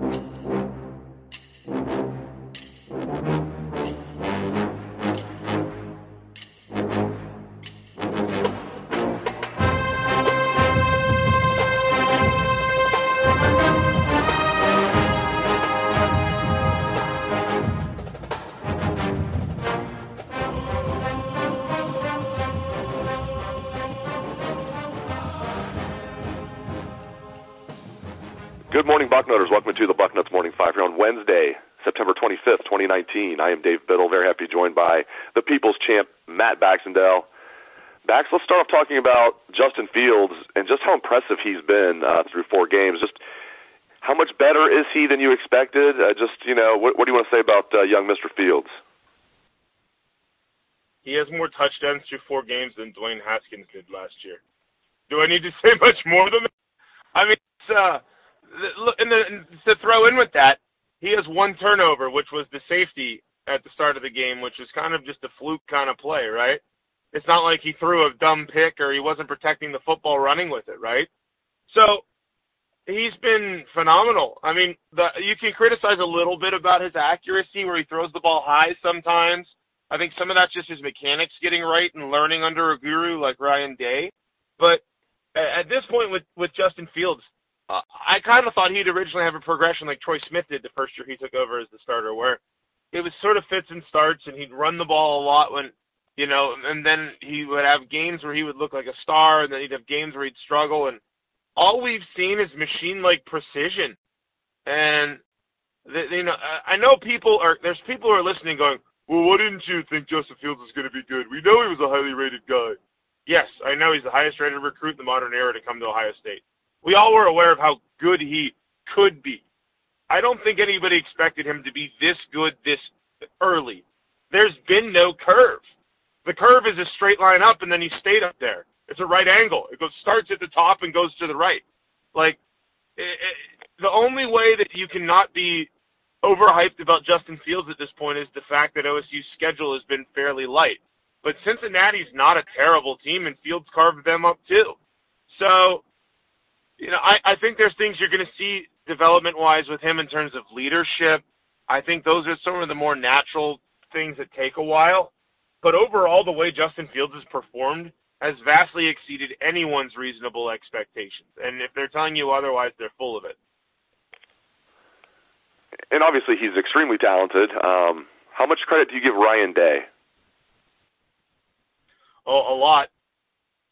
you Good morning, Bucknutters. Welcome to the Bucknuts Morning Five here on Wednesday, September 25th, 2019. I am Dave Biddle, very happy joined by the People's Champ, Matt Baxendale. Bax, let's start off talking about Justin Fields and just how impressive he's been uh, through four games. Just how much better is he than you expected? Uh, just, you know, what, what do you want to say about uh, young Mr. Fields? He has more touchdowns through four games than Dwayne Haskins did last year. Do I need to say much more than that? I mean, it's, uh, and, the, to throw in with that, he has one turnover, which was the safety at the start of the game, which was kind of just a fluke kind of play, right? It's not like he threw a dumb pick or he wasn't protecting the football running with it, right? So he's been phenomenal. I mean, the, you can criticize a little bit about his accuracy where he throws the ball high sometimes. I think some of that's just his mechanics getting right and learning under a guru like Ryan Day. But at this point with with Justin Fields, uh, I kind of thought he'd originally have a progression like Troy Smith did the first year he took over as the starter, where it was sort of fits and starts, and he'd run the ball a lot when, you know, and then he would have games where he would look like a star, and then he'd have games where he'd struggle, and all we've seen is machine-like precision, and the, you know, I know people are there's people who are listening going, well, why didn't you think Justin Fields was going to be good? We know he was a highly rated guy. Yes, I know he's the highest rated recruit in the modern era to come to Ohio State we all were aware of how good he could be. I don't think anybody expected him to be this good this early. There's been no curve. The curve is a straight line up, and then he stayed up there. It's a right angle. It goes starts at the top and goes to the right. Like it, it, the only way that you cannot be overhyped about Justin Fields at this point is the fact that OSU's schedule has been fairly light. But Cincinnati's not a terrible team, and Fields carved them up too. So you know, I, I think there's things you're going to see development wise with him in terms of leadership. I think those are some of the more natural things that take a while. But overall, the way Justin Fields has performed has vastly exceeded anyone's reasonable expectations. And if they're telling you otherwise, they're full of it. And obviously, he's extremely talented. Um, how much credit do you give Ryan Day? Oh, a lot.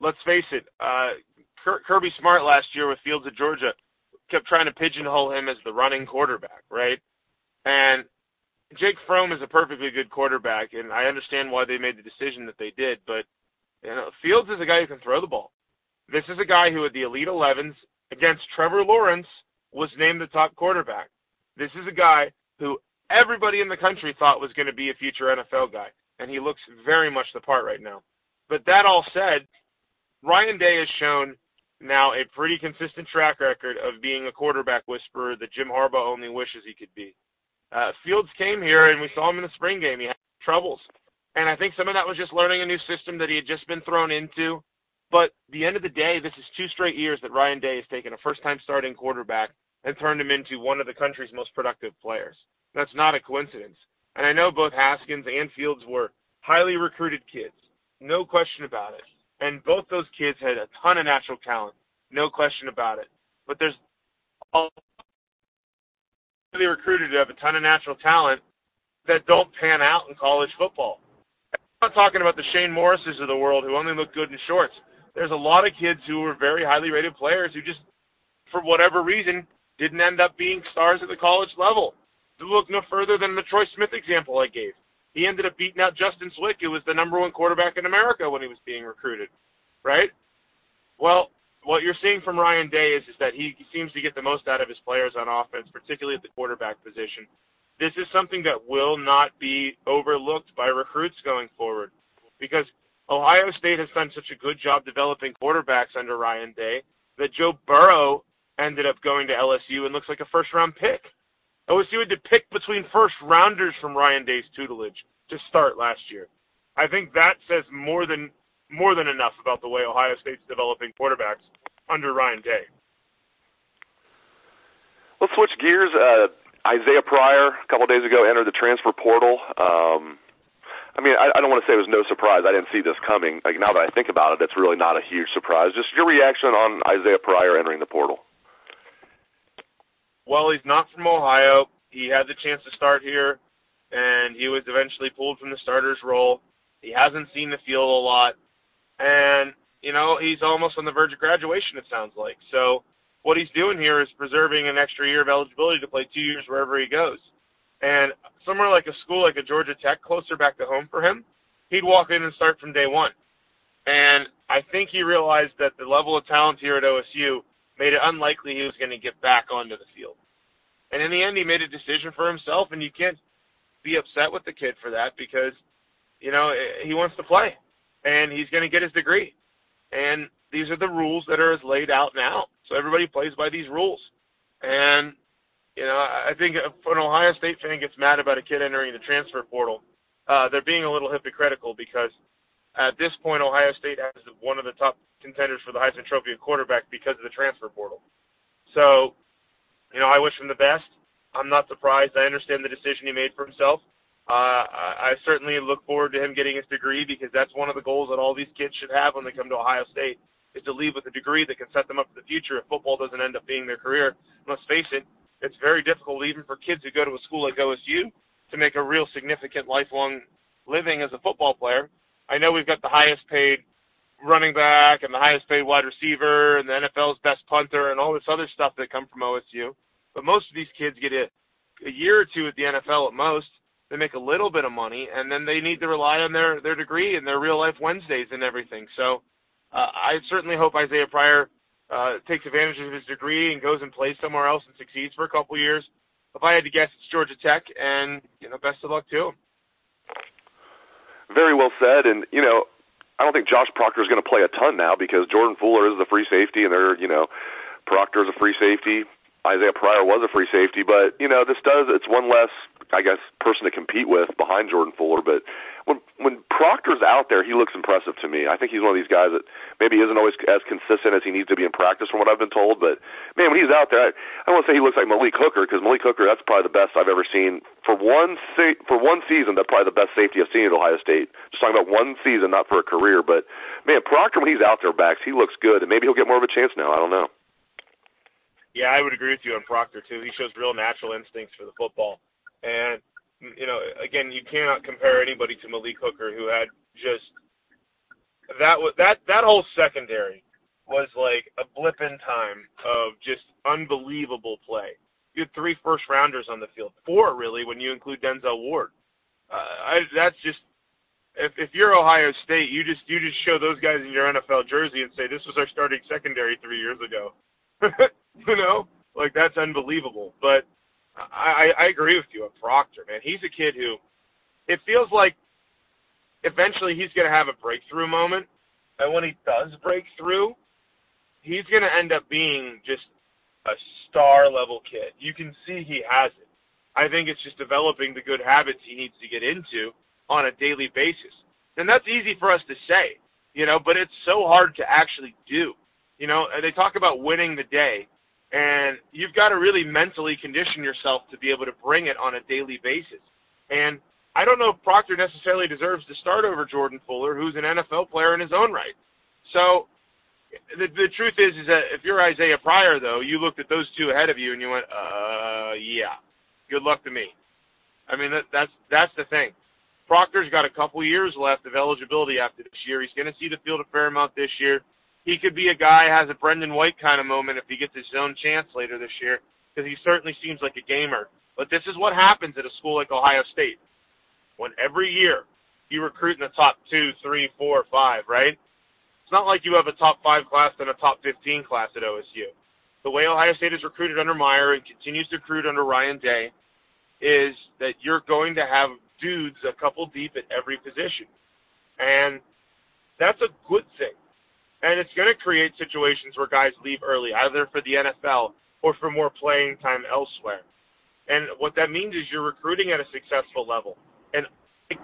Let's face it. Uh, Kirby Smart last year with Fields of Georgia kept trying to pigeonhole him as the running quarterback, right? And Jake Fromm is a perfectly good quarterback, and I understand why they made the decision that they did. But you know, Fields is a guy who can throw the ball. This is a guy who, at the Elite 11s against Trevor Lawrence, was named the top quarterback. This is a guy who everybody in the country thought was going to be a future NFL guy, and he looks very much the part right now. But that all said, Ryan Day has shown now a pretty consistent track record of being a quarterback whisperer that Jim Harbaugh only wishes he could be. Uh, Fields came here and we saw him in the spring game. He had troubles. And I think some of that was just learning a new system that he had just been thrown into. But the end of the day, this is two straight years that Ryan Day has taken a first time starting quarterback and turned him into one of the country's most productive players. That's not a coincidence. And I know both Haskins and Fields were highly recruited kids. No question about it. And both those kids had a ton of natural talent, no question about it. But there's all they recruited to have a ton of natural talent that don't pan out in college football. I'm not talking about the Shane Morrises of the world who only look good in shorts. There's a lot of kids who were very highly rated players who just, for whatever reason, didn't end up being stars at the college level. Look no further than the Troy Smith example I gave. He ended up beating out Justin Zwick, who was the number one quarterback in America when he was being recruited, right? Well, what you're seeing from Ryan Day is, is that he seems to get the most out of his players on offense, particularly at the quarterback position. This is something that will not be overlooked by recruits going forward because Ohio State has done such a good job developing quarterbacks under Ryan Day that Joe Burrow ended up going to LSU and looks like a first round pick. OSU had to pick between first rounders from Ryan Day's tutelage to start last year. I think that says more than more than enough about the way Ohio State's developing quarterbacks under Ryan Day. Let's switch gears. Uh, Isaiah Pryor, a couple days ago, entered the transfer portal. Um, I mean, I, I don't want to say it was no surprise. I didn't see this coming. Like now that I think about it, it's really not a huge surprise. Just your reaction on Isaiah Pryor entering the portal. Well, he's not from Ohio. He had the chance to start here, and he was eventually pulled from the starter's role. He hasn't seen the field a lot, and you know he's almost on the verge of graduation. It sounds like so. What he's doing here is preserving an extra year of eligibility to play two years wherever he goes. And somewhere like a school like a Georgia Tech, closer back to home for him, he'd walk in and start from day one. And I think he realized that the level of talent here at OSU made it unlikely he was going to get back onto the field. And in the end, he made a decision for himself, and you can't be upset with the kid for that because, you know, he wants to play, and he's going to get his degree. And these are the rules that are as laid out now. So everybody plays by these rules. And you know, I think if an Ohio State fan gets mad about a kid entering the transfer portal, uh, they're being a little hypocritical because at this point, Ohio State has one of the top contenders for the Heisman Trophy of quarterback because of the transfer portal. So, you know, I wish him the best. I'm not surprised. I understand the decision he made for himself. Uh, I, I certainly look forward to him getting his degree because that's one of the goals that all these kids should have when they come to Ohio State is to leave with a degree that can set them up for the future if football doesn't end up being their career. And let's face it, it's very difficult even for kids who go to a school like OSU to make a real significant lifelong living as a football player. I know we've got the highest paid running back and the highest paid wide receiver and the NFL's best punter and all this other stuff that come from OSU. But most of these kids get a, a year or two at the NFL at most. They make a little bit of money and then they need to rely on their, their degree and their real life Wednesdays and everything. So uh, I certainly hope Isaiah Pryor uh, takes advantage of his degree and goes and plays somewhere else and succeeds for a couple years. If I had to guess, it's Georgia Tech, and you know, best of luck to him. Very well said, and you know, I don't think Josh Proctor is going to play a ton now because Jordan Fuller is the free safety, and they're you know, Proctor is a free safety. Isaiah Pryor was a free safety, but you know this does it's one less I guess person to compete with behind Jordan Fuller. But when when Proctor's out there, he looks impressive to me. I think he's one of these guys that maybe isn't always as consistent as he needs to be in practice, from what I've been told. But man, when he's out there, I, I don't want to say he looks like Malik Hooker because Malik Hooker that's probably the best I've ever seen for one se- for one season. That's probably the best safety I've seen at Ohio State. Just talking about one season, not for a career. But man, Proctor when he's out there Bax, he looks good, and maybe he'll get more of a chance now. I don't know. Yeah, I would agree with you on Proctor too. He shows real natural instincts for the football, and you know, again, you cannot compare anybody to Malik Hooker, who had just that was that that whole secondary was like a blip in time of just unbelievable play. You had three first rounders on the field, four really when you include Denzel Ward. Uh, I, that's just if if you're Ohio State, you just you just show those guys in your NFL jersey and say this was our starting secondary three years ago. you know, like that's unbelievable. But I, I agree with you on Proctor, man. He's a kid who it feels like eventually he's going to have a breakthrough moment, and when he does break through, he's going to end up being just a star level kid. You can see he has it. I think it's just developing the good habits he needs to get into on a daily basis. And that's easy for us to say, you know, but it's so hard to actually do. You know, they talk about winning the day, and you've got to really mentally condition yourself to be able to bring it on a daily basis. And I don't know if Proctor necessarily deserves to start over Jordan Fuller, who's an NFL player in his own right. So the, the truth is, is that if you're Isaiah Pryor, though, you looked at those two ahead of you and you went, uh, yeah, good luck to me. I mean, that, that's that's the thing. Proctor's got a couple years left of eligibility after this year. He's going to see the field a fair amount this year he could be a guy has a Brendon White kind of moment if he gets his own chance later this year because he certainly seems like a gamer. But this is what happens at a school like Ohio State. When every year you recruit in the top two, three, four, five, right? It's not like you have a top five class and a top 15 class at OSU. The way Ohio State has recruited under Meyer and continues to recruit under Ryan Day is that you're going to have dudes a couple deep at every position. And that's a good thing and it's going to create situations where guys leave early, either for the NFL or for more playing time elsewhere. And what that means is you're recruiting at a successful level. And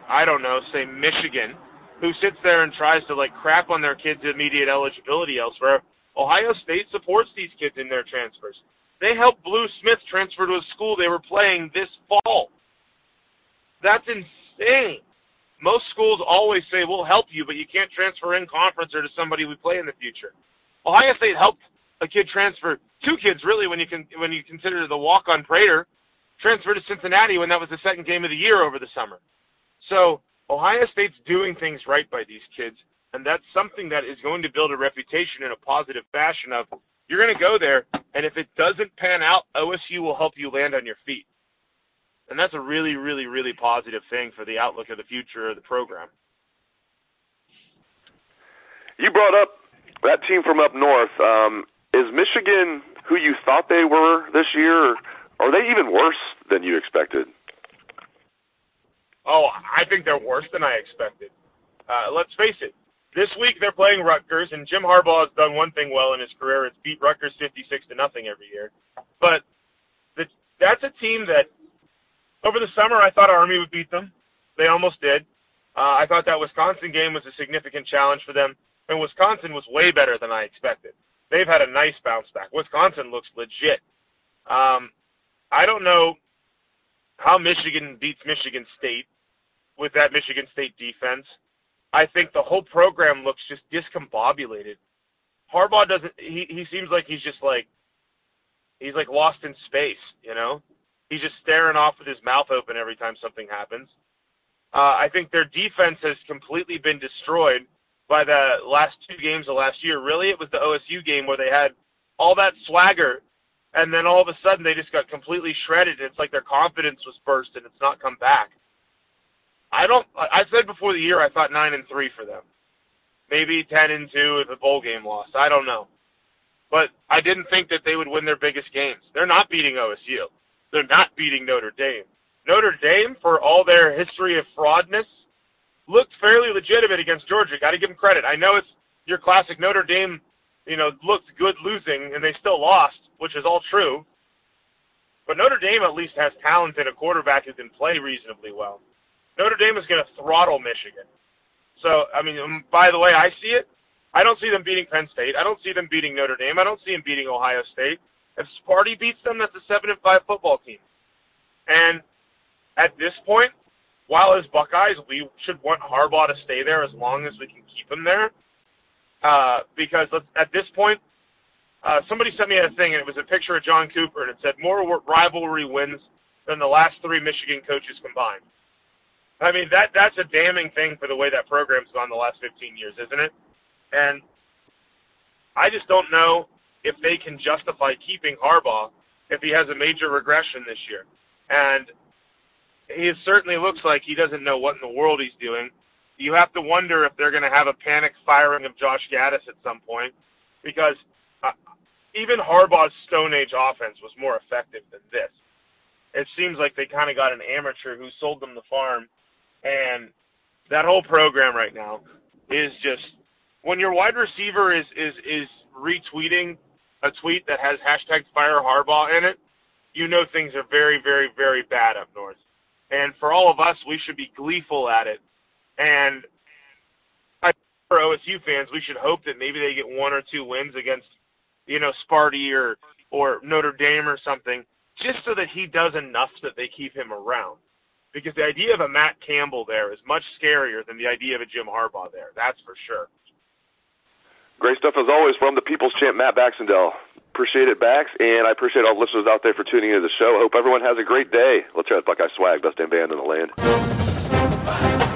I don't know, say Michigan, who sits there and tries to like crap on their kids' immediate eligibility elsewhere. Ohio State supports these kids in their transfers. They helped Blue Smith transfer to a school they were playing this fall. That's insane. Most schools always say, we'll help you, but you can't transfer in conference or to somebody we play in the future. Ohio State helped a kid transfer, two kids really, when you can when you consider the walk-on Prater, transfer to Cincinnati when that was the second game of the year over the summer. So Ohio State's doing things right by these kids, and that's something that is going to build a reputation in a positive fashion of you're going to go there, and if it doesn't pan out, OSU will help you land on your feet. And that's a really, really, really positive thing for the outlook of the future of the program. You brought up that team from up north. Um, is Michigan who you thought they were this year, or are they even worse than you expected? Oh, I think they're worse than I expected. Uh, let's face it. This week they're playing Rutgers, and Jim Harbaugh has done one thing well in his career: it's beat Rutgers 56 to nothing every year. But the, that's a team that over the summer, I thought Army would beat them. They almost did. Uh, I thought that Wisconsin game was a significant challenge for them, and Wisconsin was way better than I expected. They've had a nice bounce back. Wisconsin looks legit. Um, I don't know how Michigan beats Michigan State with that Michigan State defense. I think the whole program looks just discombobulated. Harbaugh doesn't. He he seems like he's just like he's like lost in space. You know, He's just staring off with his mouth open every time something happens. Uh, I think their defense has completely been destroyed by the last two games of last year. Really, it was the OSU game where they had all that swagger, and then all of a sudden they just got completely shredded. It's like their confidence was burst, and it's not come back. I don't. I said before the year I thought nine and three for them, maybe ten and two if a bowl game lost. I don't know, but I didn't think that they would win their biggest games. They're not beating OSU. They're not beating Notre Dame. Notre Dame, for all their history of fraudness, looked fairly legitimate against Georgia. Got to give them credit. I know it's your classic Notre Dame, you know, looked good losing, and they still lost, which is all true. But Notre Dame at least has talent and a quarterback who can play reasonably well. Notre Dame is going to throttle Michigan. So, I mean, um, by the way, I see it. I don't see them beating Penn State. I don't see them beating Notre Dame. I don't see them beating Ohio State. If Sparty beats them, that's a seven and five football team. And at this point, while as Buckeyes, we should want Harbaugh to stay there as long as we can keep him there. Uh, because at this point, uh, somebody sent me a thing, and it was a picture of John Cooper, and it said more rivalry wins than the last three Michigan coaches combined. I mean, that that's a damning thing for the way that program's gone the last 15 years, isn't it? And I just don't know if they can justify keeping Harbaugh if he has a major regression this year. And he certainly looks like he doesn't know what in the world he's doing. You have to wonder if they're going to have a panic firing of Josh Gattis at some point because uh, even Harbaugh's Stone Age offense was more effective than this. It seems like they kind of got an amateur who sold them the farm, and that whole program right now is just when your wide receiver is is is retweeting a tweet that has hashtag fire Harbaugh in it, you know things are very, very, very bad up north. And for all of us, we should be gleeful at it. And for OSU fans, we should hope that maybe they get one or two wins against, you know, Sparty or or Notre Dame or something, just so that he does enough that they keep him around. Because the idea of a Matt Campbell there is much scarier than the idea of a Jim Harbaugh there. That's for sure. Great stuff as always from the People's Champ, Matt Baxendale. Appreciate it, Bax, and I appreciate all the listeners out there for tuning into the show. Hope everyone has a great day. Let's hear that Buckeye swag, best damn band in the land.